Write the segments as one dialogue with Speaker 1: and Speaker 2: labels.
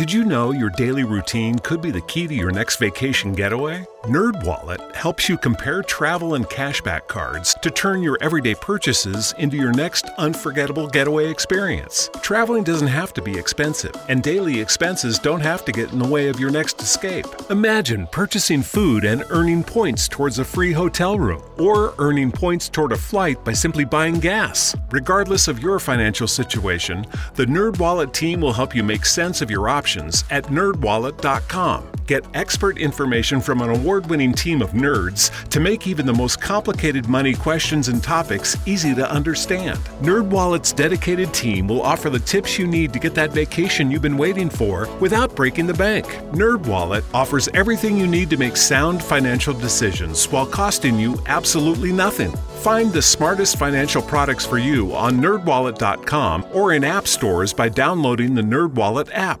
Speaker 1: Did you know your daily routine could be the key to your next vacation getaway? NerdWallet helps you compare travel and cashback cards to turn your everyday purchases into your next unforgettable getaway experience. Traveling doesn't have to be expensive, and daily expenses don't have to get in the way of your next escape. Imagine purchasing food and earning points towards a free hotel room, or earning points toward a flight by simply buying gas. Regardless of your financial situation, the NerdWallet team will help you make sense of your options at nerdwallet.com. Get expert information from an award winning team of nerds to make even the most complicated money questions and topics easy to understand. NerdWallet's dedicated team will offer the tips you need to get that vacation you've been waiting for without breaking the bank. NerdWallet offers everything you need to make sound financial decisions while costing you absolutely nothing. Find the smartest financial products for you on nerdwallet.com or in app stores by downloading the NerdWallet app.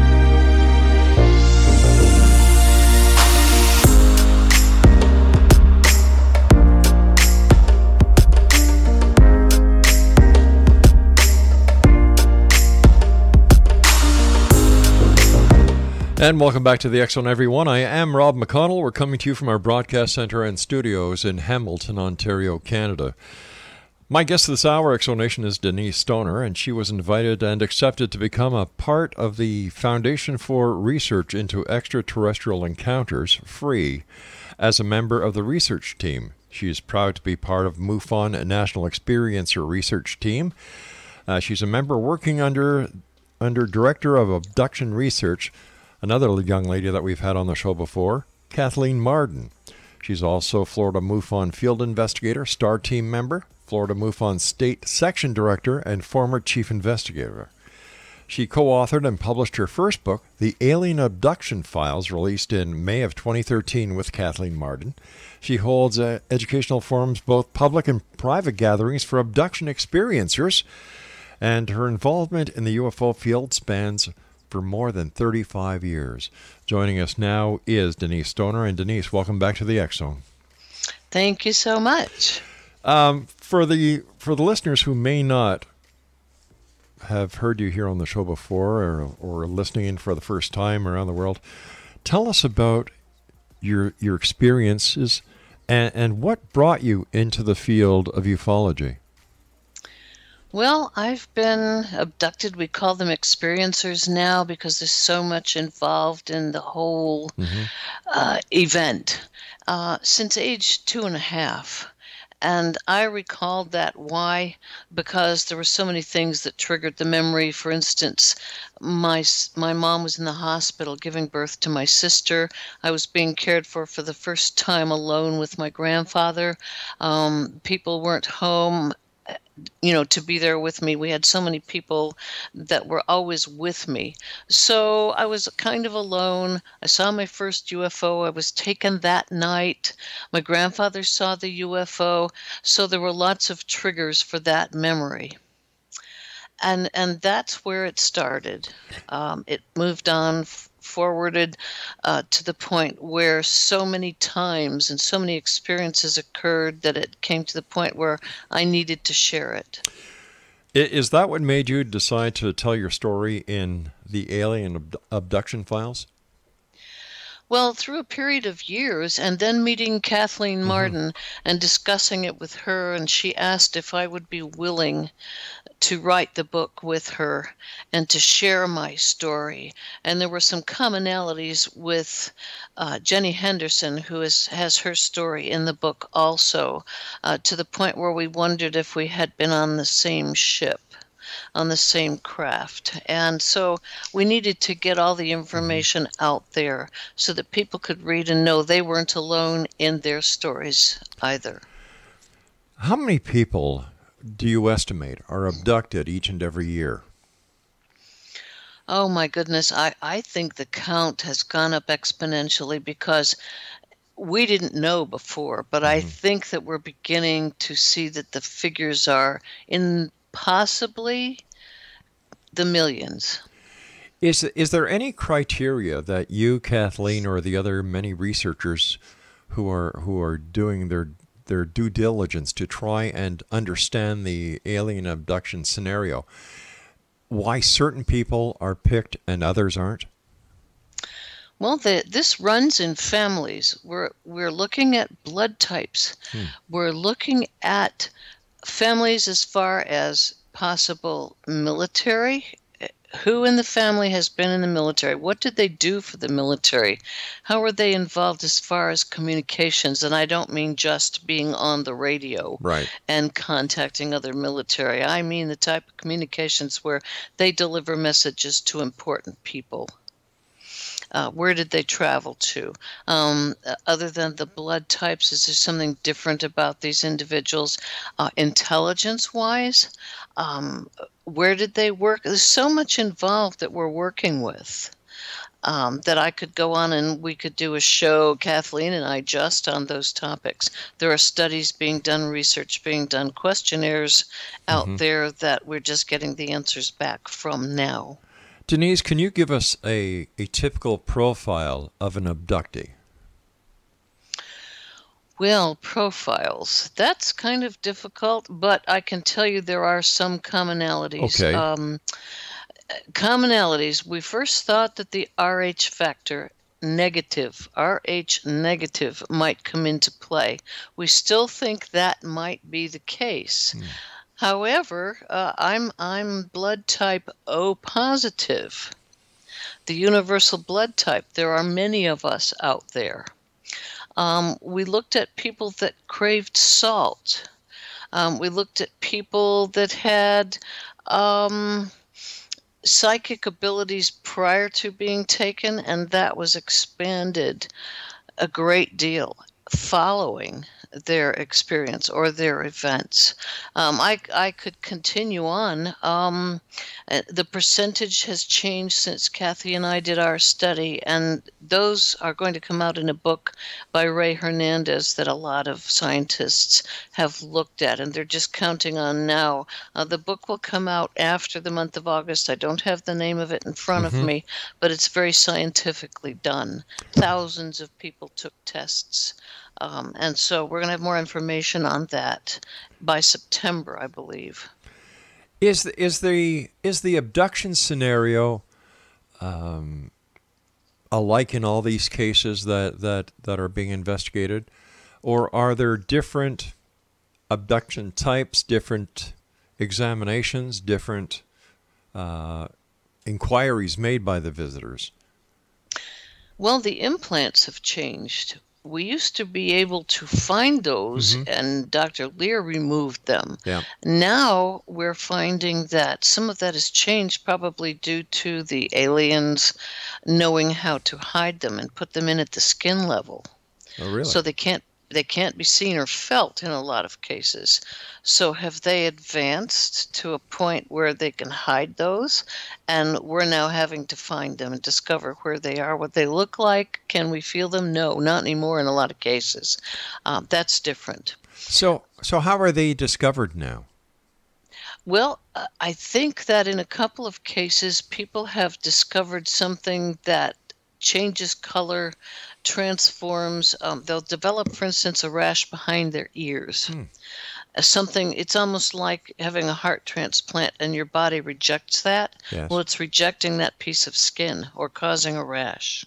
Speaker 2: And welcome back to the Zone, everyone. I am Rob McConnell. We're coming to you from our broadcast center and studios in Hamilton, Ontario, Canada. My guest this hour, X Zone Nation, is Denise Stoner, and she was invited and accepted to become a part of the Foundation for Research into Extraterrestrial Encounters, FREE, as a member of the research team. She is proud to be part of MUFON National Experiencer Research Team. Uh, she's a member working under under Director of Abduction Research another young lady that we've had on the show before, Kathleen Marden. She's also Florida MUFON field investigator, STAR team member, Florida MUFON state section director, and former chief investigator. She co authored and published her first book, The Alien Abduction Files, released in May of 2013 with Kathleen Marden. She holds uh, educational forums, both public and private gatherings for abduction experiencers, and her involvement in the UFO field spans for more than 35 years. Joining us now is Denise Stoner. And Denise, welcome back to the X Zone.
Speaker 3: Thank you so much.
Speaker 2: Um, for the for the listeners who may not have heard you here on the show before or, or listening in for the first time around the world, tell us about your your experiences and, and what brought you into the field of ufology.
Speaker 3: Well, I've been abducted. We call them experiencers now because there's so much involved in the whole mm-hmm. uh, event uh, since age two and a half. And I recalled that why? Because there were so many things that triggered the memory. For instance, my my mom was in the hospital giving birth to my sister. I was being cared for for the first time alone with my grandfather. Um, people weren't home you know to be there with me. We had so many people that were always with me. So i was kind of alone. I saw my first ufo i was taken that night. My grandfather saw the ufo so there were lots of triggers for that memory. And and that's where it started. Um, it moved on forwarded uh, to the point where so many times and so many experiences occurred that it came to the point where I needed to share it.
Speaker 2: Is that what made you decide to tell your story in the alien abduction files?
Speaker 3: Well, through a period of years, and then meeting Kathleen mm-hmm. Mm-hmm. and discussing it with her, and she asked if I would be willing to write the book with her and to share my story. And there were some commonalities with uh, Jenny Henderson, who is, has her story in the book also, uh, to the point where we wondered if we had been on the same ship on the same craft. And so we needed to get all the information out there so that people could read and know they weren't alone in their stories either.
Speaker 2: How many people do you estimate are abducted each and every year?
Speaker 3: Oh my goodness, I, I think the count has gone up exponentially because we didn't know before, but mm-hmm. I think that we're beginning to see that the figures are in possibly the millions.
Speaker 2: Is is there any criteria that you, Kathleen, or the other many researchers who are who are doing their their due diligence to try and understand the alien abduction scenario, why certain people are picked and others aren't?
Speaker 3: Well, the, this runs in families. We're we're looking at blood types. Hmm. We're looking at families as far as possible military who in the family has been in the military? What did they do for the military? How were they involved as far as communications? And I don't mean just being on the radio
Speaker 2: right.
Speaker 3: and contacting other military. I mean the type of communications where they deliver messages to important people. Uh, where did they travel to? Um, other than the blood types, is there something different about these individuals? Uh, intelligence wise, um, where did they work? There's so much involved that we're working with. Um, that I could go on and we could do a show, Kathleen and I, just on those topics. There are studies being done, research being done, questionnaires out mm-hmm. there that we're just getting the answers back from now.
Speaker 2: Denise, can you give us a, a typical profile of an abductee?
Speaker 3: Well, profiles. That's kind of difficult, but I can tell you there are some commonalities.
Speaker 2: Okay.
Speaker 3: Um, commonalities. We first thought that the RH factor negative, RH negative, might come into play. We still think that might be the case. Hmm. However, uh, I'm I'm blood type O positive. The universal blood type. There are many of us out there. Um, we looked at people that craved salt. Um, we looked at people that had um, psychic abilities prior to being taken, and that was expanded a great deal following their experience or their events. Um, I, I could continue on. Um, uh, the percentage has changed since Kathy and I did our study, and those are going to come out in a book by Rey Hernandez that a lot of scientists have looked at, and they're just counting on now. Uh, the book will come out after the month of August. I don't have the name of it in front mm-hmm. of me, but it's very scientifically done. Thousands of people took tests. Um, and so we're going to have more information on that by September, I believe.
Speaker 2: Is the, is the is the abduction scenario um, alike in all these cases that, that, that are being investigated, or are there different abduction types, different examinations, different uh, inquiries made by the visitors?
Speaker 3: Well, the implants have changed we used to be able to find those, mm-hmm. and Dr. Leir removed them.
Speaker 2: Yeah.
Speaker 3: Now we're finding that some of that has changed, probably due to the aliens knowing how to hide them and put them in at the skin level.
Speaker 2: Oh, really?
Speaker 3: So they can't they can't be seen or felt in a lot of cases. So have they advanced to a point where they can hide those? And we're now having to find them and discover where they are, what they look like. Can we feel them? No, not anymore in a lot of cases. Um, that's different.
Speaker 2: So, so how are they discovered now?
Speaker 3: Well, uh, I think that in a couple of cases, people have discovered something that changes color, transforms. Um, they'll develop, for instance, a rash behind their ears. Hmm. Uh, something, it's almost like having a heart transplant and your body rejects that.
Speaker 2: Yes.
Speaker 3: Well, it's rejecting that piece of skin or causing a rash.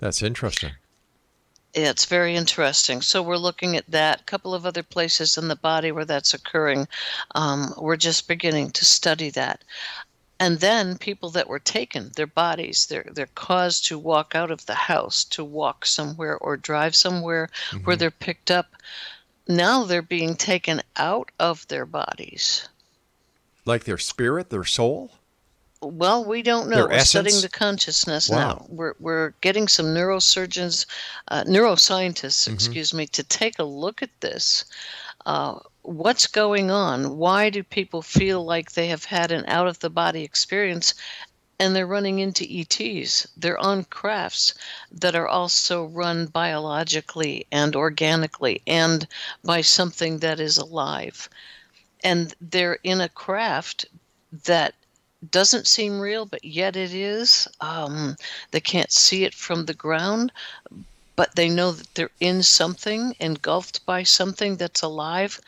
Speaker 2: That's interesting.
Speaker 3: Yeah, it's very interesting. So we're looking at that. A couple of other places in the body where that's occurring. Um, we're just beginning to study that and then people that were taken their bodies they're they're caused to walk out of the house to walk somewhere or drive somewhere mm-hmm. where they're picked up now they're being taken out of their bodies
Speaker 2: like their spirit their soul
Speaker 3: well we don't know
Speaker 2: their
Speaker 3: we're
Speaker 2: essence?
Speaker 3: studying the consciousness
Speaker 2: wow.
Speaker 3: now we're, we're getting some neurosurgeons uh, neuroscientists
Speaker 2: Mm-hmm.
Speaker 3: excuse me to take a look at this uh, what's going on? Why do people feel like they have had an out of the body experience and they're running into ETs? They're on crafts that are also run biologically and organically and by something that is alive. And they're in a craft that doesn't seem real, but yet it is. Um, they can't see it from the ground, but they know that they're in something, engulfed by something that's alive,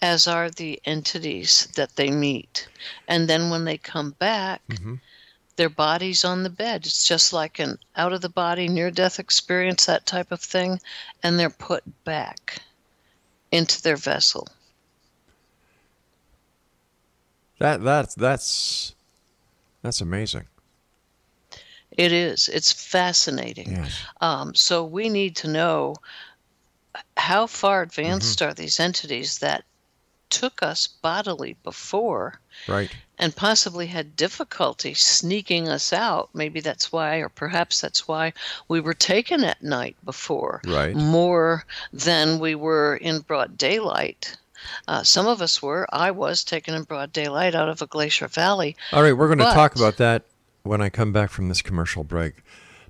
Speaker 3: as are the entities that they meet. And then when they come back, mm-hmm. their body's on the bed. It's just like an out of the body near death experience, that type of thing, and they're put back into their vessel.
Speaker 2: That that's that's that's amazing.
Speaker 3: It is. It's fascinating.
Speaker 2: Yes.
Speaker 3: Um, so we need to know how far advanced
Speaker 2: Mm-hmm.
Speaker 3: are these entities that took us bodily before
Speaker 2: Right.
Speaker 3: and possibly had difficulty sneaking us out. Maybe that's why, or perhaps that's why we were taken at night before,
Speaker 2: Right.
Speaker 3: more than we were in broad daylight. Uh, some of us were. I was taken in broad daylight out of a glacier valley.
Speaker 2: All right, we're going to talk about that when I come back from this commercial break.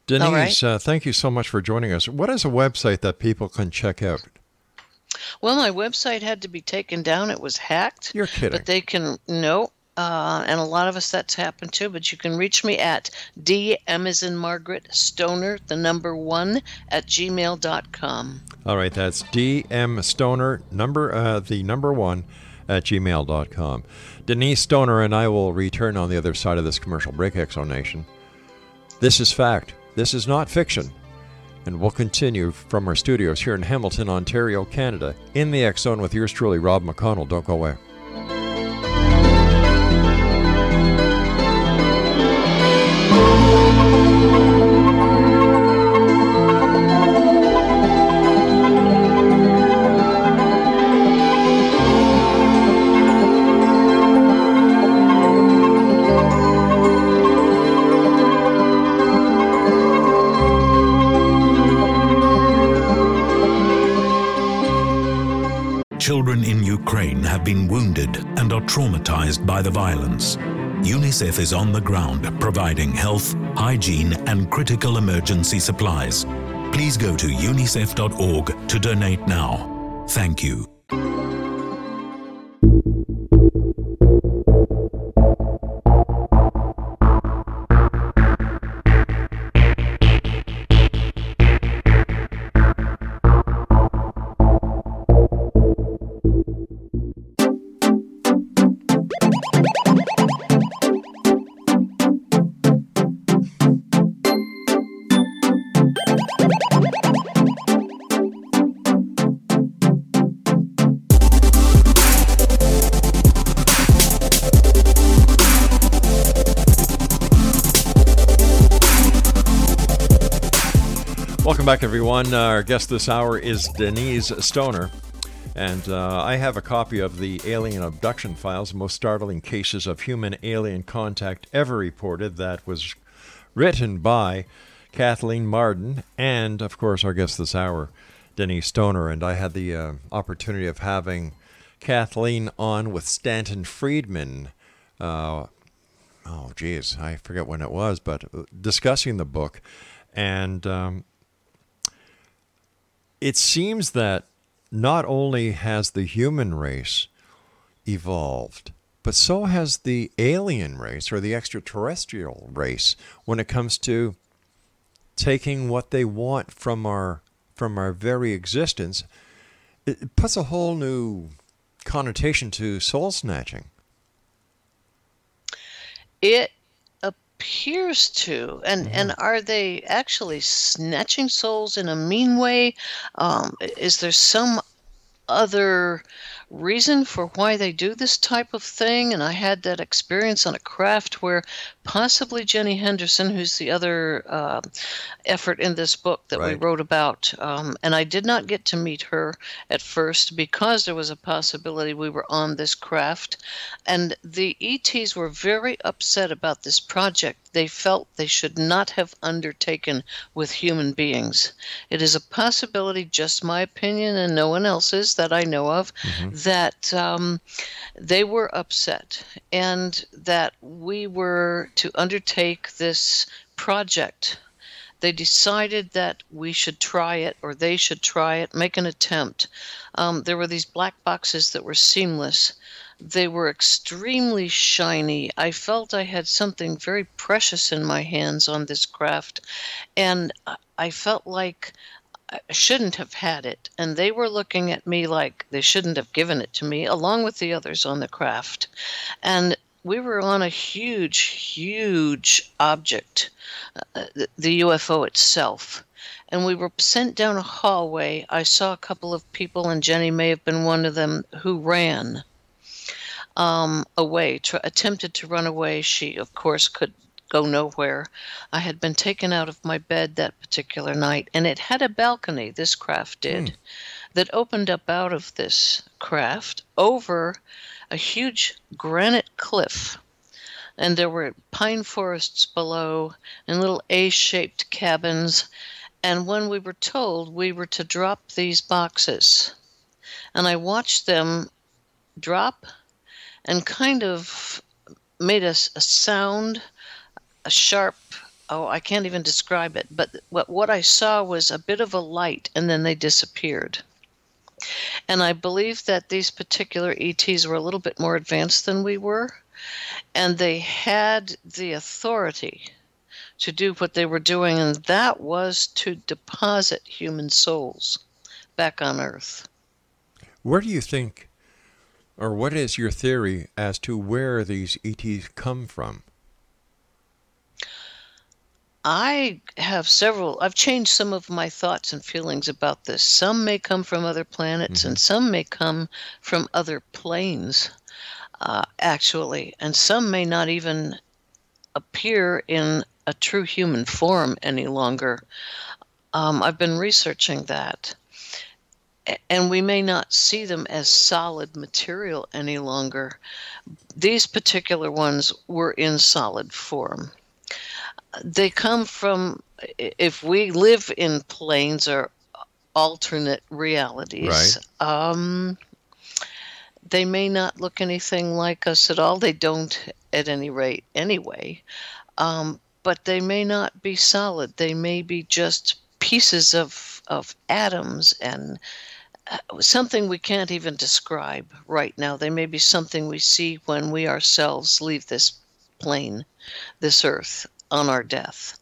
Speaker 2: Denise, uh, thank you so much for joining us. What is a website that people can check out?
Speaker 3: Well, my website had to be taken down. It was hacked.
Speaker 2: You're kidding.
Speaker 3: But they can no, uh, and a lot of us that's happened too. But you can reach me at d m as in Margaret Stoner, the number one at gmail.com.
Speaker 2: All right, that's DM Stoner, number uh, the number one at gmail.com. Denise Stoner and I will return on the other side of this commercial break, X Zone Nation. This is fact. This is not fiction. And we'll continue from our studios here in Hamilton, Ontario, Canada, in the Zone with yours truly, Rob McConnell. Don't go away.
Speaker 4: Have been wounded and are traumatized by the violence. UNICEF is on the ground providing health, hygiene, and critical emergency supplies. Please go to unicef.org to donate now. Thank you.
Speaker 2: Back, everyone. Our guest this hour is Denise Stoner. And uh, I have a copy of the Alien Abduction Files, most startling cases of human alien contact ever reported, that was written by Kathleen Marden and, of course, our guest this hour, Denise Stoner. And I had the uh, opportunity of having Kathleen on with Stanton Friedman. Uh, oh, geez, I forget when it was, but uh, discussing the book. And um, it seems that not only has the human race evolved, but so has the alien race or the extraterrestrial race when it comes to taking what they want from our from our very existence. It puts a whole new connotation to soul snatching.
Speaker 3: It appears to, and and are they actually snatching souls in a mean way? Um, is there some other reason for why they do this type of thing? And I had that experience on a craft where possibly Jenny Henderson, who's the other uh, effort in this book that we wrote about, um, and I did not get to meet her at first because there was a possibility we were on this craft. And the ETs were very upset about this project. They felt they should not have undertaken with human beings. It is a possibility, just my opinion and no one else's that I know of, that um, they were upset and that we were to undertake this project they decided that we should try it or they should try it, make an attempt. Um, there were these black boxes that were seamless. They were extremely shiny. I felt I had something very precious in my hands on this craft, and I- felt like shouldn't have had it. And they were looking at me like they shouldn't have given it to me, along with the others on the craft. And we were on a huge, huge object, uh, the, the UFO itself. And we were sent down a hallway. I saw a couple of people, and Jenny may have been one of them, who ran um, away, attempted to run away. She, of course, could go nowhere. I had been taken out of my bed that particular night, and it had a balcony, this craft did, hmm. that opened up out of this craft over a huge granite cliff. And there were pine forests below and little A shaped cabins. And when we were told we were to drop these boxes, and I watched them drop and kind of made a, a sound, a sharp, oh, I can't even describe it, but what, what I saw was a bit of a light and then they disappeared. And I believe that these particular ETs were a little bit more advanced than we were, and they had the authority to do what they were doing, and that was to deposit human souls back on Earth.
Speaker 2: Where do you think, or what is your theory as to where these ETs come from?
Speaker 3: I have several, I've changed some of my thoughts and feelings about this. Some may come from other planets, and some may come from other planes, uh, actually, and some may not even appear in a true human form any longer. Um, I've been researching that. And we may not see them as solid material any longer. These particular ones were in solid form they come from if we live in planes or alternate realities um they may not look anything like us at all. They don't at any rate anyway. Um but they may not be solid. They may be just pieces of of atoms and uh, something we can't even describe right now. They may be something we see when we ourselves leave this plane this earth on our death.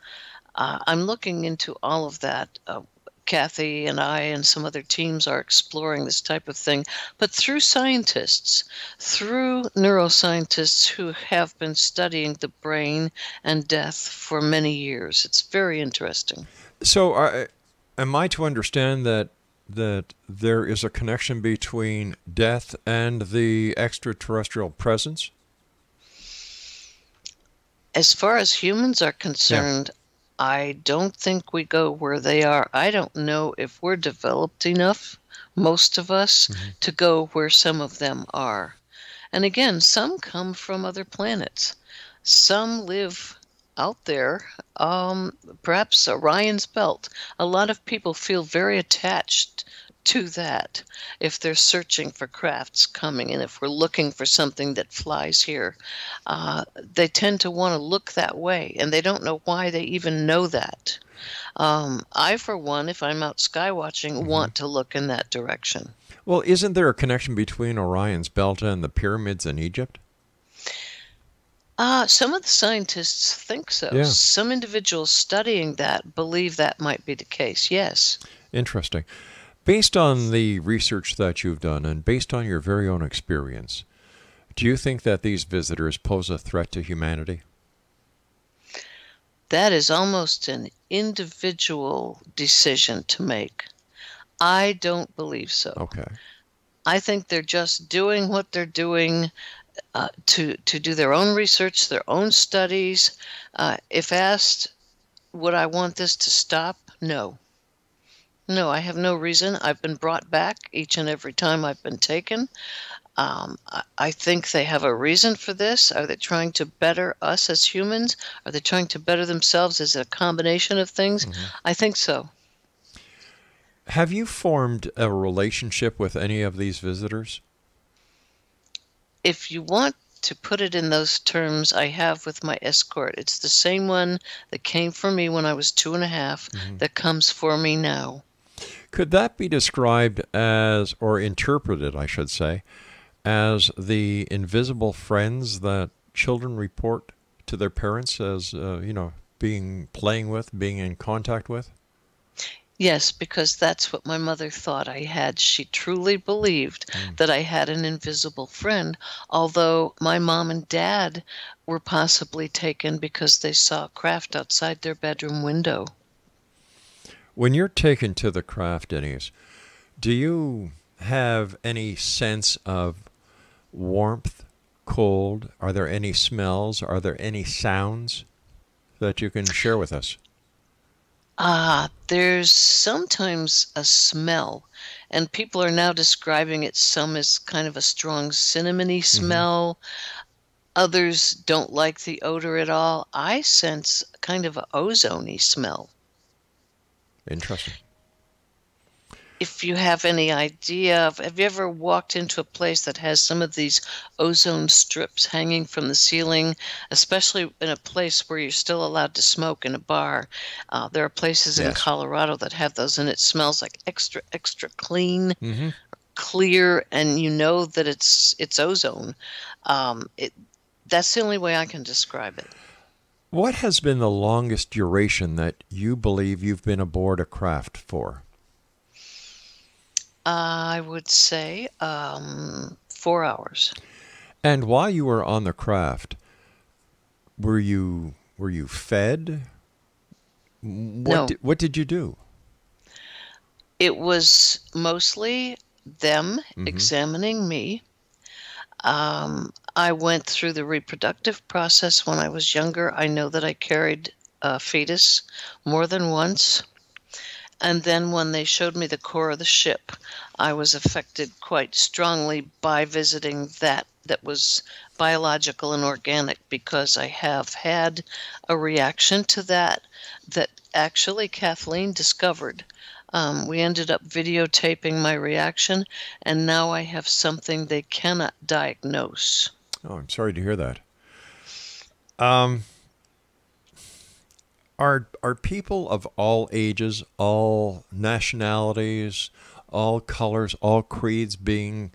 Speaker 3: Uh, I'm looking into all of that. Uh, Kathy and I and some other teams are exploring this type of thing, but through scientists, through neuroscientists who have been studying the brain and death for many years. It's very interesting.
Speaker 2: So, am I to understand that that there is a connection between death and the extraterrestrial presence?
Speaker 3: As far as humans are concerned, I don't think we go where they are. I don't know if we're developed enough, most of us, to go where some of them are. And again, some come from other planets. Some live out there, um, perhaps Orion's belt. A lot of people feel very attached to that if they're searching for crafts coming and if we're looking for something that flies here. Uh, they tend to want to look that way and they don't know why they even know that. Um, I, for one, if I'm out sky watching, want to look in that direction.
Speaker 2: Well, isn't there a connection between Orion's belt and the pyramids in Egypt?
Speaker 3: Uh, some of the scientists think so.
Speaker 2: Yeah.
Speaker 3: Some individuals studying that believe that might be the case, yes.
Speaker 2: Interesting. Based on the research that you've done and based on your very own experience, do you think that these visitors pose a threat to humanity?
Speaker 3: That is almost an individual decision to make. I don't believe so.
Speaker 2: Okay.
Speaker 3: I think they're just doing what they're doing uh, to to do their own research, their own studies. Uh, if asked, would I want this to stop? No. No, I have no reason. I've been brought back each and every time I've been taken. Um, I, I think they have a reason for this. Are they trying to better us as humans? Are they trying to better themselves as a combination of things? I think so.
Speaker 2: Have you formed a relationship with any of these visitors?
Speaker 3: if you want to put it in those terms, I have with my escort. It's the same one that came for me when I was two and a half that comes for me now.
Speaker 2: Could that be described as, or interpreted, I should say, as the invisible friends that children report to their parents as, uh, you know, being playing with, being in contact with?
Speaker 3: Yes, because that's what my mother thought I had. She truly believed that I had an invisible friend, although my mom and dad were possibly taken because they saw a craft outside their bedroom window.
Speaker 2: When you're taken to the craft, Denise, do you have any sense of warmth, cold? Are there any smells? Are there any sounds that you can share with us?
Speaker 3: Ah, there's sometimes a smell, and people are now describing it some as kind of a strong cinnamony smell. Others don't like the odor at all. I sense kind of a ozony smell.
Speaker 2: Interesting.
Speaker 3: If you have any idea of, have you ever walked into a place that has some of these ozone strips hanging from the ceiling, especially in a place where you're still allowed to smoke in a bar? Uh, there are places in Colorado that have those, and it smells like extra, extra clean,
Speaker 2: hmm
Speaker 3: clear, and you know that it's it's ozone. Um, it that's the only way I can describe it.
Speaker 2: What has been the longest duration that you believe you've been aboard a craft for?
Speaker 3: I would say um, four hours.
Speaker 2: And while you were on the craft, were you were you fed? What
Speaker 3: No.
Speaker 2: did, what did you do?
Speaker 3: it was mostly them examining me. Um, I went through the reproductive process when I was younger. I know that I carried a fetus more than once. And then when they showed me the core of the ship, I was affected quite strongly by visiting that that was biological and organic because I have had a reaction to that that actually Kathleen discovered. Um, we ended up videotaping my reaction, and now I have something they cannot diagnose.
Speaker 2: Oh, I'm sorry to hear that. Um, are are people of all ages, all nationalities, all colors, all creeds being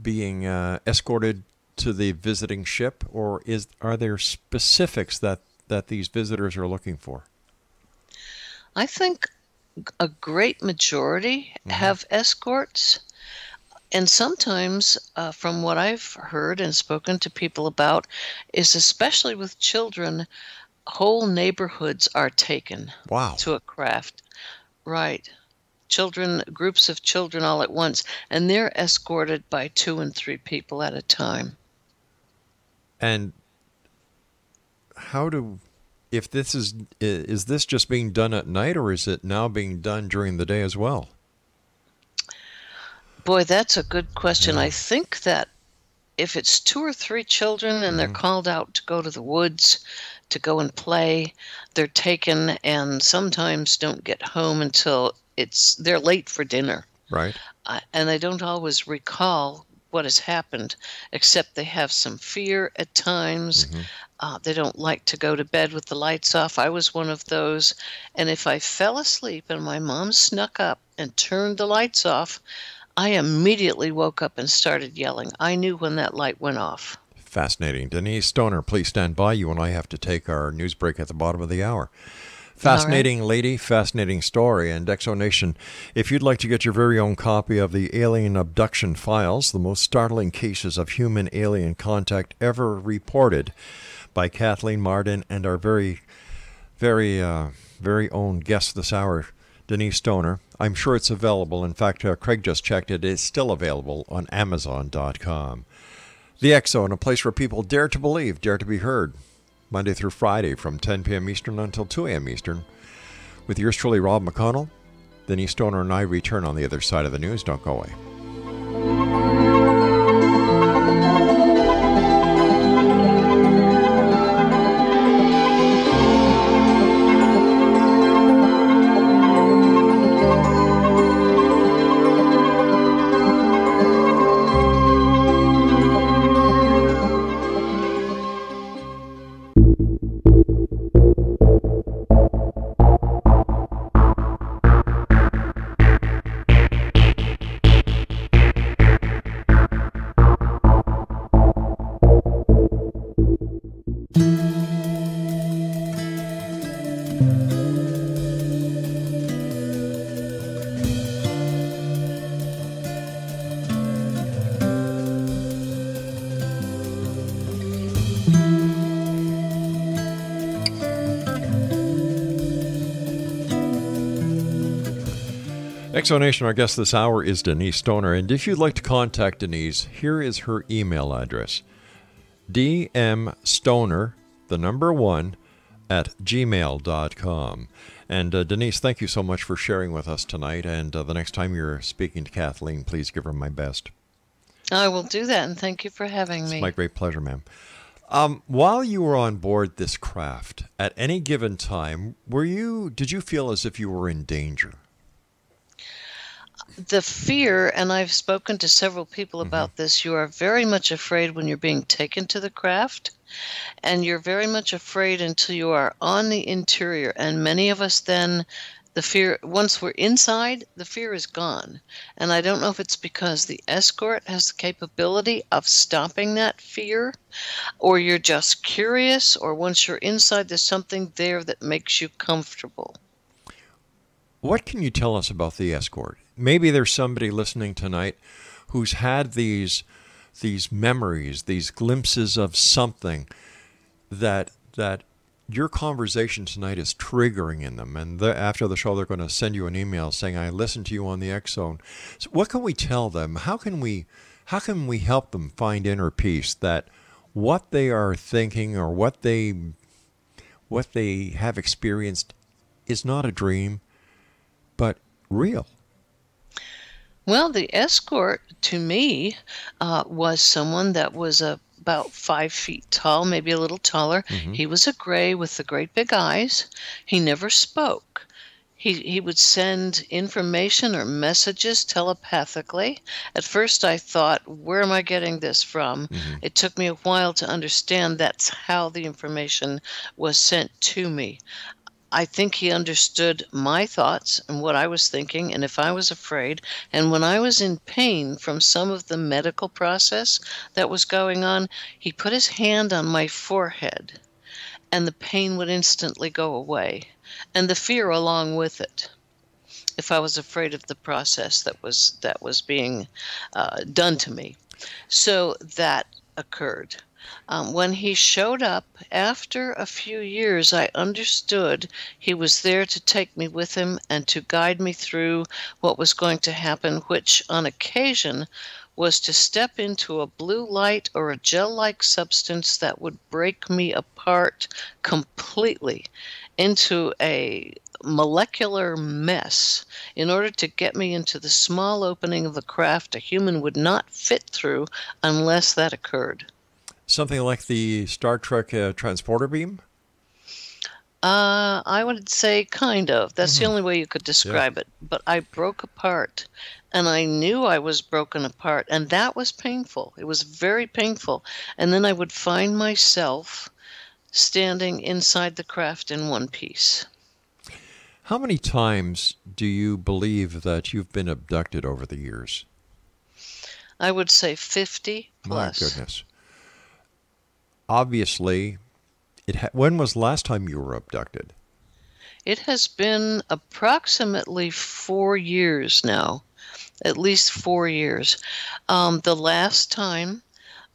Speaker 2: being uh, escorted to the visiting ship, or is are there specifics that that these visitors are looking for?
Speaker 3: I think a great majority have escorts. And sometimes, uh, from what I've heard and spoken to people about, is especially with children, whole neighborhoods are taken
Speaker 2: Wow.
Speaker 3: to a craft. Right. Children, groups of children all at once, and they're escorted by two and three people at a time.
Speaker 2: And how do if this is is this just being done at night or is it now being done during the day as well?
Speaker 3: Boy, that's a good question. I think that if it's two or three children and they're called out to go to the woods to go and play, they're taken and sometimes don't get home until it's they're late for dinner.
Speaker 2: Right.
Speaker 3: uh, and they don't always recall what has happened, except they have some fear at times. Uh, they don't like to go to bed with the lights off. I was one of those. And if I fell asleep and my mom snuck up and turned the lights off, I immediately woke up and started yelling. I knew when that light went off.
Speaker 2: Fascinating. Denise Stoner, please stand by. You and I have to take our news break at the bottom of the hour. Fascinating lady, fascinating story. And X Zone Nation, if you'd like to get your very own copy of the Alien Abduction Files, the most startling cases of human alien contact ever reported by Kathleen Marden and our very, very, uh, very own guest this hour, Denise Stoner, I'm sure it's available. In fact, uh, Craig just checked it. It's still available on Amazon.com. The Zone, a place where people dare to believe, dare to be heard. Monday through Friday from 10 p.m. Eastern until 2 a.m. Eastern. With yours truly, Rob McConnell. Denise Stoner and I return on the other side of the news. Don't go away. X Zone Nation, our guest this hour is Denise Stoner. And if you'd like to contact Denise, here is her email address dmstoner, the number one, at gmail.com. And uh, Denise, thank you so much for sharing with us tonight. And uh, the next time you're speaking to Kathleen, please give her my best.
Speaker 3: I will do that, and thank you for having
Speaker 2: It's
Speaker 3: me.
Speaker 2: It's my great pleasure, ma'am. Um, while you were on board this craft, at any given time, were you? Did you feel as if you were in danger?
Speaker 3: The fear, and I've spoken to several people
Speaker 2: Mm-hmm.
Speaker 3: about this, you are very much afraid when you're being taken to the craft, and you're very much afraid until you are on the interior. And many of us then, the fear, once we're inside, the fear is gone. And I don't know if it's because the escort has the capability of stopping that fear, or you're just curious, or once you're inside, there's something there that makes you comfortable.
Speaker 2: What can you tell us about the escort? Maybe there's somebody listening tonight who's had these these memories, these glimpses of something that that your conversation tonight is triggering in them, and the, after the show, they're going to send you an email saying, "I listened to you on the X Zone." So what can we tell them? How can we how can we help them find inner peace that what they are thinking or what they what they have experienced is not a dream, but real?
Speaker 3: Well, the escort to me uh, was someone that was uh, about five feet tall, maybe a little taller. He was a gray with the great big eyes. He never spoke. He, he would send information or messages telepathically. At first, I thought, where am I getting this from? It took me a while to understand that's how the information was sent to me. I think he understood my thoughts and what I was thinking, and if I was afraid. And when I was in pain from some of the medical process that was going on, he put his hand on my forehead, and the pain would instantly go away, and the fear along with it. If I was afraid of the process that was that was being uh, done to me, so that occurred. Um, when he showed up after a few years, I understood he was there to take me with him and to guide me through what was going to happen, which on occasion was to step into a blue light or a gel like substance that would break me apart completely into a molecular mess in order to get me into the small opening of the craft a human would not fit through unless that occurred.
Speaker 2: Something like the Star Trek uh, transporter beam?
Speaker 3: Uh, I would say kind of. That's the only way you could describe it. But I broke apart, and I knew I was broken apart, and that was painful. It was very painful. And then I would find myself standing inside the craft in one piece.
Speaker 2: How many times do you believe that you've been abducted over the years?
Speaker 3: I would say 50 plus.
Speaker 2: My goodness. Obviously, it ha- when was the last time you were abducted?
Speaker 3: It has been approximately four years now, at least four years. Um, the last time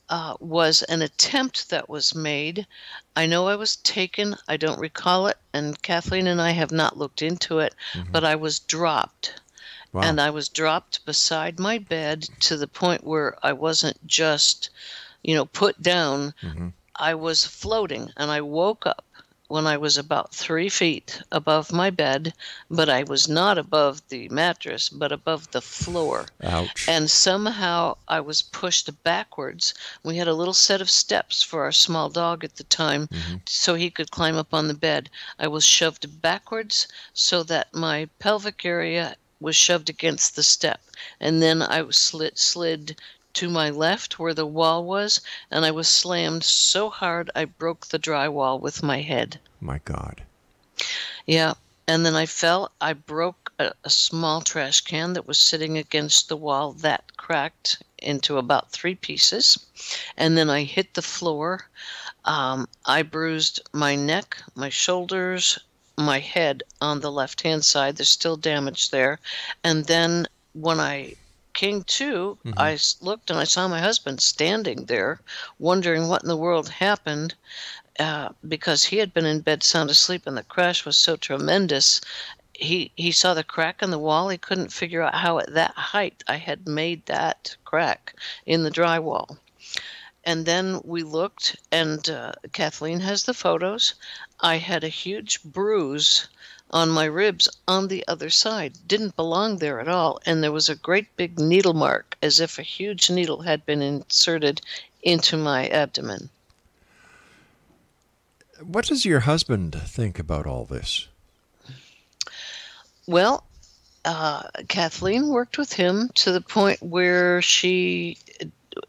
Speaker 3: uh, was an attempt that was made. I know I was taken, I don't recall it, and Kathleen and I have not looked into it, but I was dropped.
Speaker 2: Wow.
Speaker 3: And I was dropped beside my bed to the point where I wasn't just, you know, put down. I was floating and I woke up when I was about three feet above my bed, but I was not above the mattress, but above the floor.
Speaker 2: Ouch.
Speaker 3: And somehow I was pushed backwards. We had a little set of steps for our small dog at the time mm-hmm. so he could climb up on the bed. I was shoved backwards so that my pelvic area was shoved against the step. And then I slid, slid to my left where the wall was, and I was slammed so hard I broke the drywall with my head.
Speaker 2: My God.
Speaker 3: Yeah. And then I fell. I broke a, a small trash can that was sitting against the wall that cracked into about three pieces. And then I hit the floor. Um, I bruised my neck, my shoulders, my head on the left hand side. There's still damage there. And then when I came to, I looked and I saw my husband standing there, wondering what in the world happened uh, because he had been in bed sound asleep and the crash was so tremendous he he saw the crack in the wall. He couldn't figure out how at that height I had made that crack in the drywall. And then we looked, and uh, Kathleen has the photos. I had a huge bruise on my ribs on the other side. Didn't belong there at all. And there was a great big needle mark, as if a huge needle had been inserted into my abdomen.
Speaker 2: What does your husband think about all this?
Speaker 3: Well, uh, Kathleen worked with him to the point where she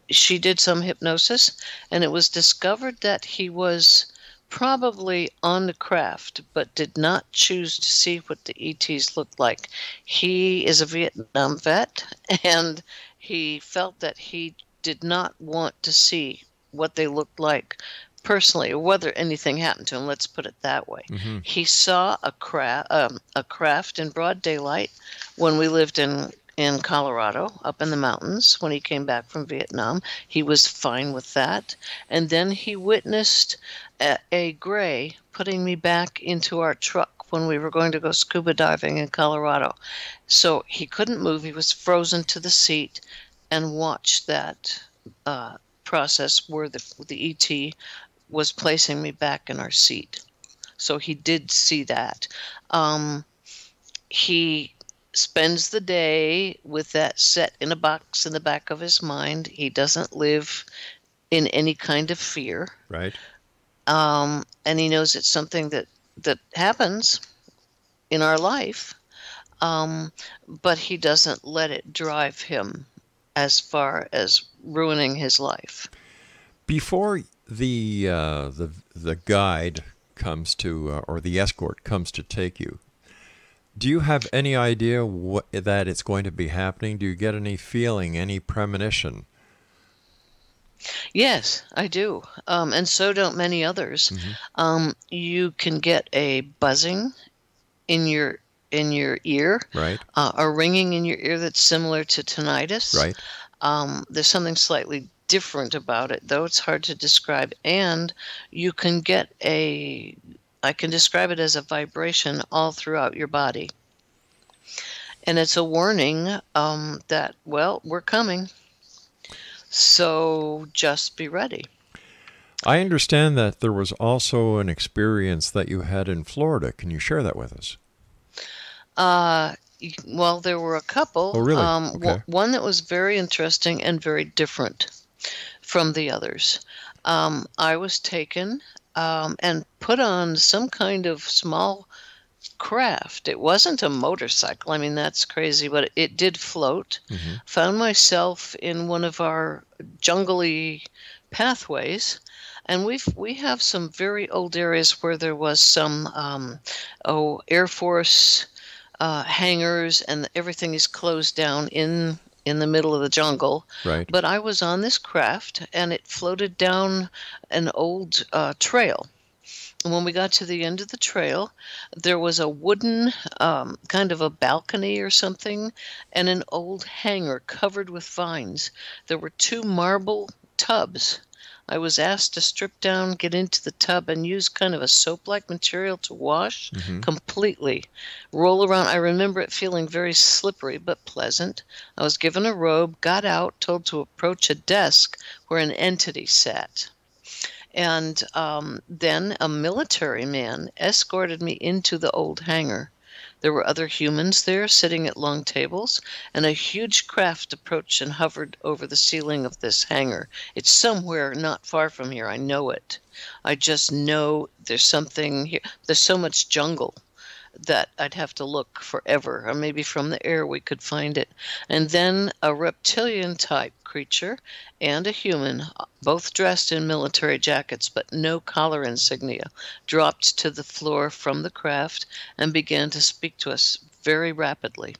Speaker 3: she did some hypnosis, and it was discovered that he was probably on the craft, but did not choose to see what the ETs looked like. He is a Vietnam vet, and he felt that he did not want to see what they looked like personally, or whether anything happened to him. Let's put it that way.
Speaker 2: Mm-hmm.
Speaker 3: He saw a craft, um, a craft in broad daylight when we lived in in Colorado, up in the mountains, when he came back from Vietnam. He was fine with that, and then he witnessed a, a gray putting me back into our truck when we were going to go scuba diving in Colorado. So he couldn't move; he was frozen to the seat, and watched that. Uh, process where the the ET was placing me back in our seat. So he did see that. Um, he spends the day with that set in a box in the back of his mind. He doesn't live in any kind of fear.
Speaker 2: Right.
Speaker 3: Um, and he knows it's something that, that happens in our life, um, but he doesn't let it drive him as far as ruining his life.
Speaker 2: Before the uh, the the guide comes to uh, or the escort comes to take you, do you have any idea what that it's going to be happening? Do you get any feeling, any premonition?
Speaker 3: Yes, I do, um, and so don't many others.
Speaker 2: Mm-hmm.
Speaker 3: Um, you can get a buzzing in your in your ear,
Speaker 2: Right.
Speaker 3: uh, a ringing in your ear that's similar to tinnitus.
Speaker 2: Right.
Speaker 3: Um, there's something slightly different about it, though it's hard to describe. And you can get a, I can describe it as a vibration all throughout your body. And it's a warning um, that, well, we're coming. So just be ready.
Speaker 2: I understand that there was also an experience that you had in Florida. Can you share that with us?
Speaker 3: Uh, well, there were a couple.
Speaker 2: Oh, really?
Speaker 3: Um, w-
Speaker 2: Okay.
Speaker 3: one that was very interesting and very different from the others. Um, I was taken um, and put on some kind of small craft. It wasn't a motorcycle. I mean, that's crazy, but it did float. Found myself in one of our jungly pathways. And we've we have some very old areas where there was some um, oh Air Force uh, hangars and everything is closed down in in the middle of the jungle.
Speaker 2: Right.
Speaker 3: But I was on this craft and it floated down an old uh, trail. And when we got to the end of the trail, there was a wooden um, kind of a balcony or something and an old hangar covered with vines. There were two marble tubs. I was asked to strip down, get into the tub, and use kind of a soap like material to wash completely. Roll around. I remember it feeling very slippery but pleasant. I was given a robe, got out, told to approach a desk where an entity sat. And um, then a military man escorted me into the old hangar. There were other humans there sitting at long tables, and a huge craft approached and hovered over the ceiling of this hangar. It's somewhere not far from here. I know it. I just know there's something here. There's so much jungle that I'd have to look forever, or maybe from the air we could find it. And then a reptilian type creature and a human, both dressed in military jackets but no collar insignia, dropped to the floor from the craft and began to speak to us very rapidly.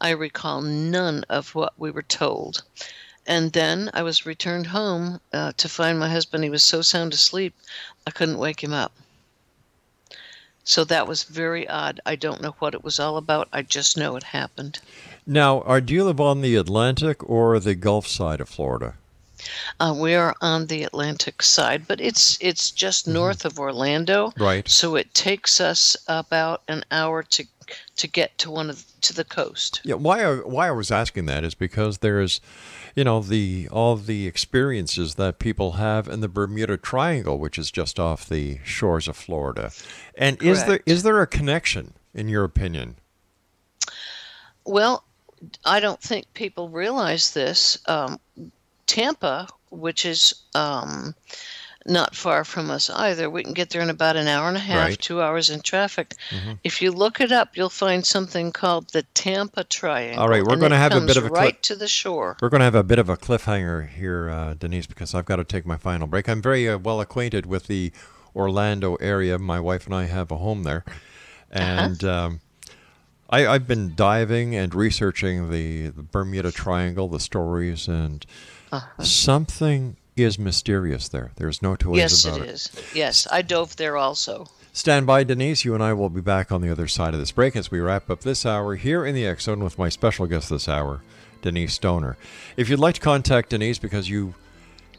Speaker 3: I recall none of what we were told. And then I was returned home uh, to find my husband. He was so sound asleep, I couldn't wake him up. So that was very odd. I don't know what it was all about. I just know it happened.
Speaker 2: Now, are, do you live on the Atlantic or the Gulf side of Florida?
Speaker 3: Uh, we are on the Atlantic side, but it's it's just north of Orlando.
Speaker 2: Right.
Speaker 3: So it takes us about an hour to to get to one of to the coast.
Speaker 2: Yeah, why I, why I was asking that is because there's, you know, the all the experiences that people have in the Bermuda Triangle, which is just off the shores of Florida, and is there
Speaker 3: Correct.
Speaker 2: is there a connection, in your opinion?
Speaker 3: Well, I don't think people realize this. Um, Tampa, which is um, not far from us either, we can get there in about an hour and a half,
Speaker 2: Right.
Speaker 3: two hours in traffic. If you look it up, you'll find something called the Tampa Triangle.
Speaker 2: All right, we're gonna have a bit of a cli-
Speaker 3: right to the shore.
Speaker 2: We're going to have a bit of a cliffhanger here, uh, Denise, because I've got to take my final break. I'm very uh, well acquainted with the Orlando area. My wife and I have a home there, and um, I, I've been diving and researching the, the Bermuda Triangle, the stories, and something is mysterious there. There's no two ways
Speaker 3: Yes,
Speaker 2: about
Speaker 3: it is. Yes, I dove there also.
Speaker 2: Stand by, Denise. You and I will be back on the other side of this break as we wrap up this hour here in the X Zone with my special guest this hour, Denise Stoner. If you'd like to contact Denise because you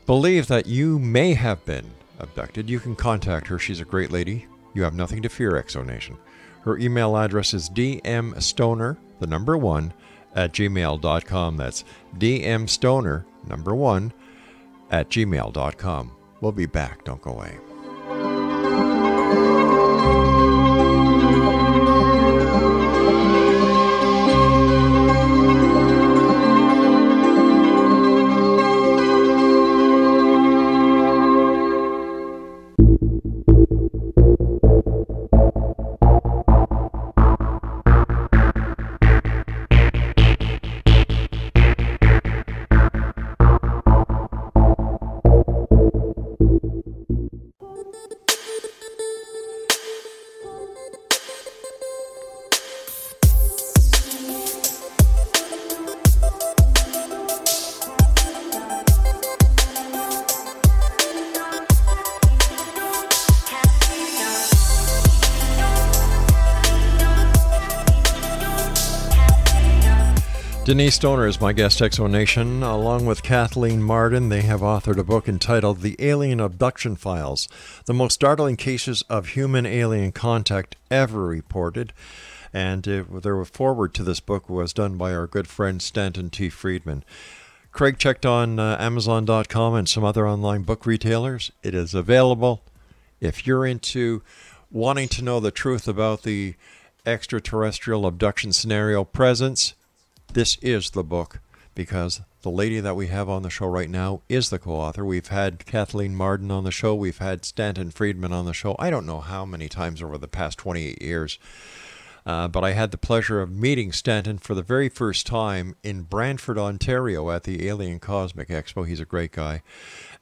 Speaker 2: believe that you may have been abducted, you can contact her. She's a great lady. You have nothing to fear, X Zone Nation. Her email address is dmstoner, the number one, at gmail.com. That's dmstoner, number one, at gmail.com. We'll be back. Don't go away. Denise Stoner is my guest, X Zone Nation. Along with Kathleen Marden, they have authored a book entitled The Alien Abduction Files The Most Startling Cases of Human Alien Contact Ever Reported. And uh, their forward to this book was done by our good friend Stanton T. Friedman. Craig checked on uh, Amazon.com and some other online book retailers. It is available. If you're into wanting to know the truth about the extraterrestrial abduction scenario presence, this is the book because the lady that we have on the show right now is the co-author. We've had Kathleen Marden on the show. We've had Stanton Friedman on the show. I don't know how many times over the past 28 years. Uh, but I had the pleasure of meeting Stanton for the very first time in Brantford, Ontario at the Alien Cosmic Expo. He's a great guy.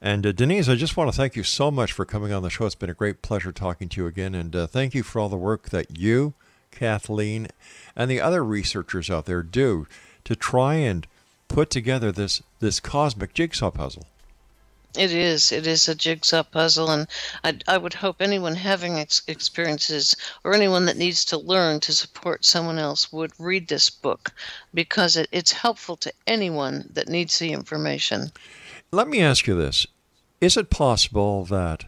Speaker 2: And uh, Denise, I just want to thank you so much for coming on the show. It's been a great pleasure talking to you again. And uh, thank you for all the work that you, Kathleen, and the other researchers out there do to try and put together this, this cosmic jigsaw puzzle.
Speaker 3: It is. It is a jigsaw puzzle, and I, I would hope anyone having ex- experiences or anyone that needs to learn to support someone else would read this book because it, it's helpful to anyone that needs the information.
Speaker 2: Let me ask you this. Is it possible that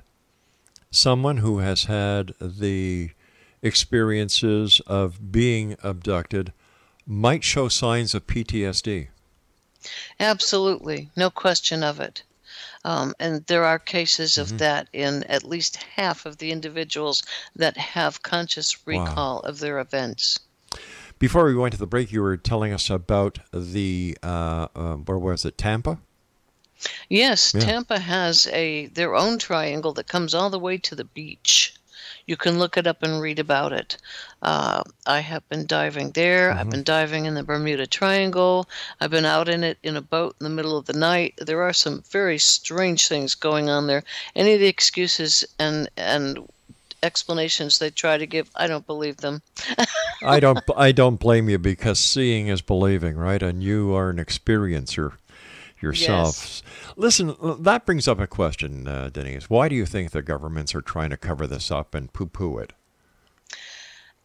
Speaker 2: someone who has had the experiences of being abducted might show signs of PTSD?
Speaker 3: Absolutely, no question of it. Um, and there are cases of that in at least half of the individuals that have conscious recall of their events.
Speaker 2: Before we went to the break, you were telling us about the, uh, uh, where was it, Tampa?
Speaker 3: Yes,
Speaker 2: Yeah.
Speaker 3: Tampa has a their own triangle that comes all the way to the beach. You can look it up and read about it. Uh, I have been diving there. I've been diving in the Bermuda Triangle. I've been out in it in a boat in the middle of the night. There are some very strange things going on there. Any of the excuses and and explanations they try to give, I don't believe them.
Speaker 2: I don't, I don't blame you because seeing is believing, right? And you are an experiencer yourself. Listen, that brings up a question, uh, Denise. Why do you think the governments are trying to cover this up and poo-poo it?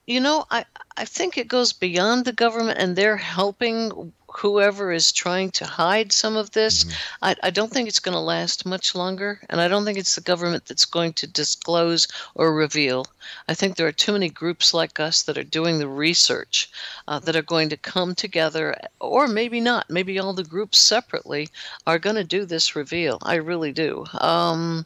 Speaker 3: You know, I, I think it goes beyond the government, and they're helping whoever is trying to hide some of this, I, I don't think it's going to last much longer. And I don't think it's the government that's going to disclose or reveal. I think there are too many groups like us that are doing the research uh, that are going to come together, or maybe not. Maybe all the groups separately are going to do this reveal. I really do. Um,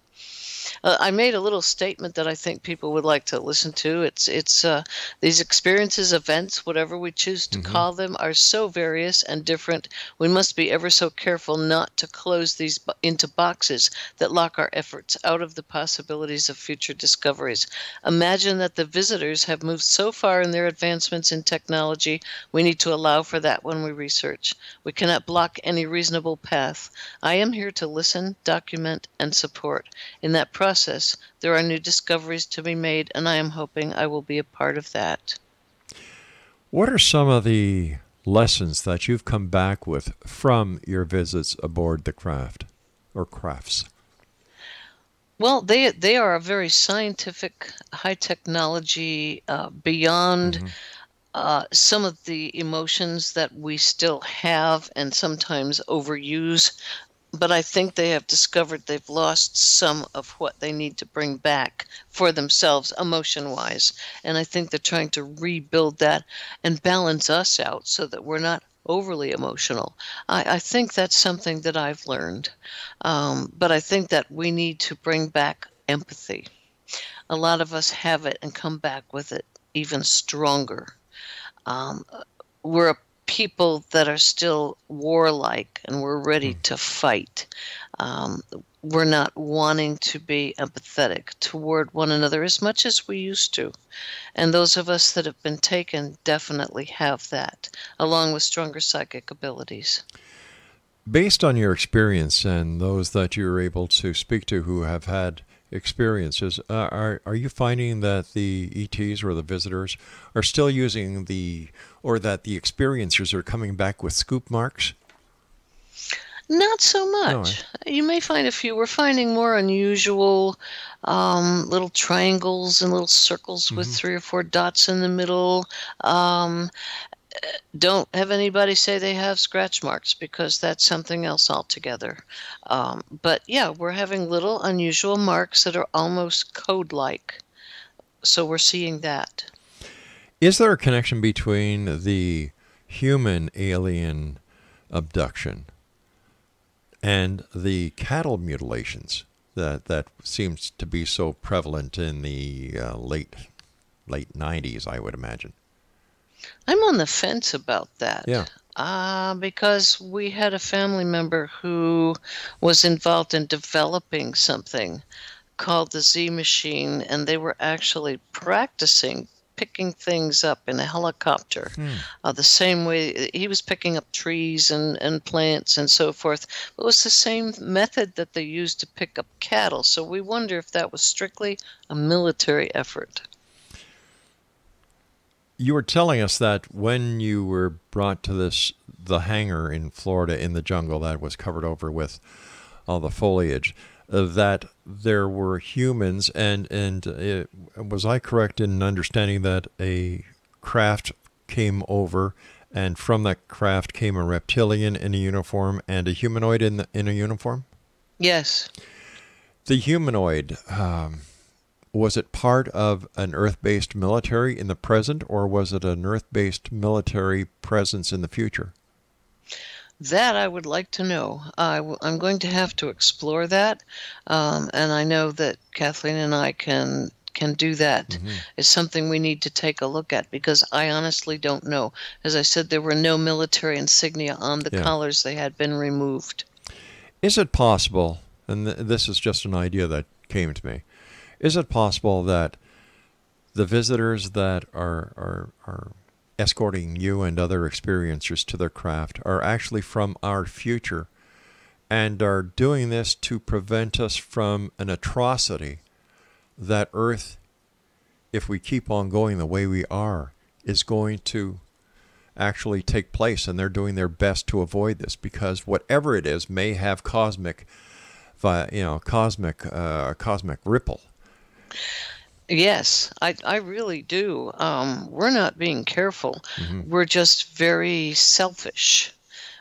Speaker 3: uh, I made a little statement that I think people would like to listen to. It's it's uh, these experiences, events, whatever we choose to call them, are so various and different. We must be ever so careful not to close these into boxes that lock our efforts out of the possibilities of future discoveries. Imagine that the visitors have moved so far in their advancements in technology. We need to allow for that when we research. We cannot block any reasonable path. I am here to listen, document, and support. In that process, there are new discoveries to be made, and I am hoping I will be a part of that.
Speaker 2: What are some of the lessons that you've come back with from your visits aboard the craft or crafts?
Speaker 3: Well, they they are a very scientific, high technology, uh, beyond uh, some of the emotions that we still have and sometimes overuse. But I think they have discovered they've lost some of what they need to bring back for themselves, emotion wise. And I think they're trying to rebuild that and balance us out so that we're not overly emotional. I, I think that's something that I've learned. Um, but I think that we need to bring back empathy. A lot of us have it and come back with it even stronger. Um, we're a people that are still warlike and we're ready to fight. Um, we're not wanting to be empathetic toward one another as much as we used to. And those of us that have been taken definitely have that, along with stronger psychic abilities.
Speaker 2: Based on your experience and those that you're able to speak to who have had experiences, uh, are are you finding that the ETs or the visitors are still using the or that the experiencers are coming back with scoop marks?
Speaker 3: Not so much. You may find a few. We're finding more unusual um, little triangles and little circles with three or four dots in the middle. Um, don't have anybody say they have scratch marks because that's something else altogether. Um, but yeah, we're having little unusual marks that are almost code like. So we're seeing that.
Speaker 2: Is there a connection between the human alien abduction and the cattle mutilations that that seems to be so prevalent in the uh, late late 90s, I would imagine?
Speaker 3: I'm on the fence about that.
Speaker 2: Yeah.
Speaker 3: Uh, because we had a family member who was involved in developing something called the Z Machine, and they were actually practicing picking things up in a helicopter. Uh, the same way he was picking up trees and, and plants and so forth. It was the same method that they used to pick up cattle. So we wonder if that was strictly a military effort.
Speaker 2: You were telling us that when you were brought to this the hangar in Florida in the jungle that was covered over with all the foliage, uh, that there were humans and and uh, was I correct in understanding that a craft came over and from that craft came a reptilian in a uniform and a humanoid in the, in a uniform?
Speaker 3: Yes.
Speaker 2: The humanoid um, was it part of an Earth-based military in the present, or was it an Earth-based military presence in the future?
Speaker 3: That I would like to know. I w- I'm going to have to explore that, um, and I know that Kathleen and I can can do that. It's something we need to take a look at because I honestly don't know. As I said, there were no military insignia on the
Speaker 2: Yeah.
Speaker 3: collars; they had been removed.
Speaker 2: Is it possible, and th- this is just an idea that came to me, is it possible that the visitors that are, are, are escorting you and other experiencers to their craft are actually from our future and are doing this to prevent us from an atrocity that Earth, if we keep on going the way we are, is going to actually take place, and they're doing their best to avoid this because whatever it is may have cosmic, you know, cosmic, uh, cosmic ripple.
Speaker 3: Yes, I, I really do. Um, we're not being careful. We're just very selfish.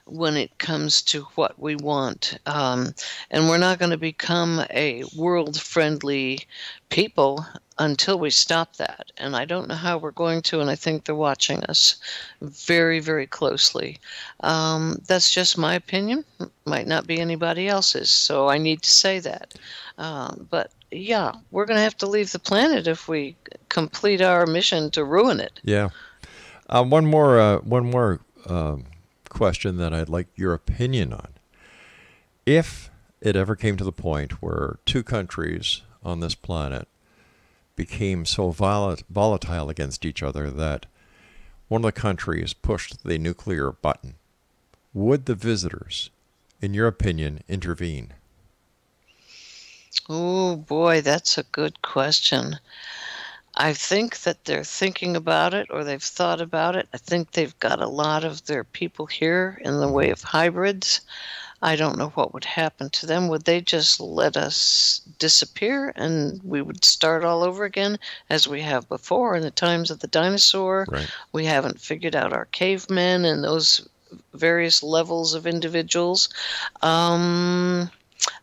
Speaker 3: when it comes to what we want. Um, and we're not going to become a world friendly people until we stop that. And I don't know how we're going to, and I think they're watching us very, very closely. Um, that's just my opinion. Might not be anybody else's. So I need to say that. Um, but yeah, we're going to have to leave the planet if we complete our mission to ruin it.
Speaker 2: Yeah. Uh, one more, uh, one more um, question that I'd like your opinion on. If it ever came to the point where two countries on this planet became so volatile against each other that one of the countries pushed the nuclear button, would the visitors, in your opinion, intervene?
Speaker 3: Oh boy, that's a good question. I think that they're thinking about it or they've thought about it. I think they've got a lot of their people here in the way of hybrids. I don't know what would happen to them. Would they just let us disappear and we would start all over again as we have before in the times of the dinosaur?
Speaker 2: Right.
Speaker 3: We haven't figured out our cavemen and those various levels of individuals. Um,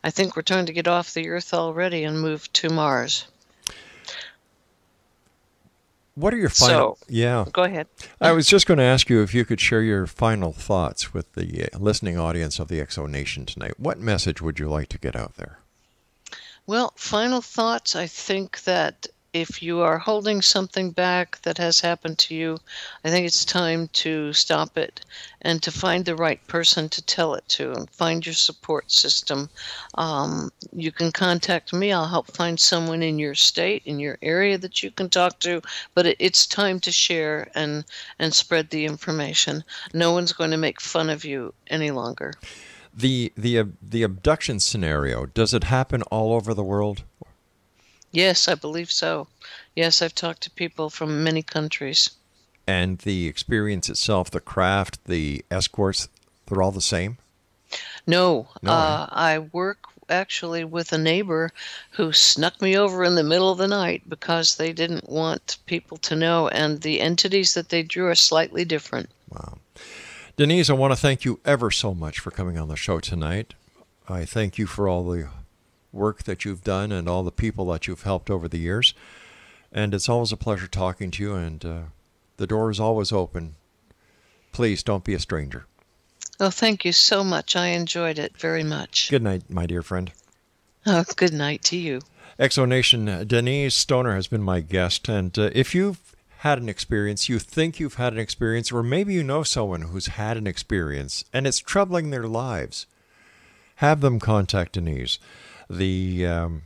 Speaker 3: I think we're trying to get off the Earth already and move to Mars.
Speaker 2: What are your final?
Speaker 3: So,
Speaker 2: yeah.
Speaker 3: Go ahead.
Speaker 2: I was just going to ask you if you could share your final thoughts with the uh, listening audience of the Zone Nation tonight. What message would you like to get out there?
Speaker 3: Well, final thoughts. I think that if you are holding something back that has happened to you, I think it's time to stop it and to find the right person to tell it to and find your support system. Um, you can contact me. I'll help find someone in your state, in your area that you can talk to. But it, it's time to share and, and spread the information. No one's going to make fun of you any longer.
Speaker 2: The the the abduction scenario does it happen all over the world?
Speaker 3: Yes, I believe so. Yes, I've talked to people from many countries.
Speaker 2: And the experience itself, the craft, the escorts, they're all the same?
Speaker 3: No, no uh, I work actually with a neighbor who snuck me over in the middle of the night because they didn't want people to know, and the entities that they drew are slightly different.
Speaker 2: Wow. Denise, I want to thank you ever so much for coming on the show tonight. I thank you for all the work that you've done and all the people that you've helped over the years. And it's always a pleasure talking to you, and uh, the door is always open. Please don't be a stranger.
Speaker 3: Oh, thank you so much. I enjoyed it very much.
Speaker 2: Good night, my dear friend.
Speaker 3: Oh, good night to you.
Speaker 2: X Zone Nation, Denise Stoner has been my guest. And uh, if you've had an experience, you think you've had an experience, or maybe you know someone who's had an experience and it's troubling their lives, have them contact Denise. The um,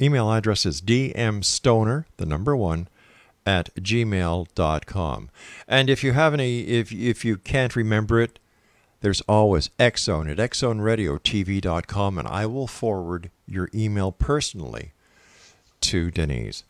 Speaker 2: email address is dmstoner, the number one, at gmail.com. And if you have any, if, if you can't remember it, there's always xzone at xzoneradiotv.com, and I will forward your email personally to Denise.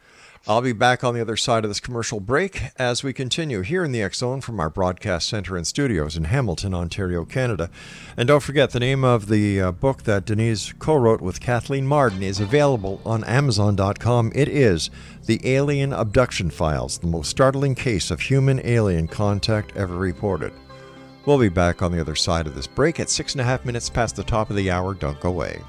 Speaker 2: I'll be back on the other side of this commercial break as we continue here in the X Zone from our broadcast center and studios in Hamilton, Ontario, Canada. And don't forget, the name of the uh, book that Denise co wrote with Kathleen Marden is available on Amazon.com. It is The Alien Abduction Files, the most startling case of human alien contact ever reported. We'll be back on the other side of this break at six and a half minutes past the top of the hour. Don't go away.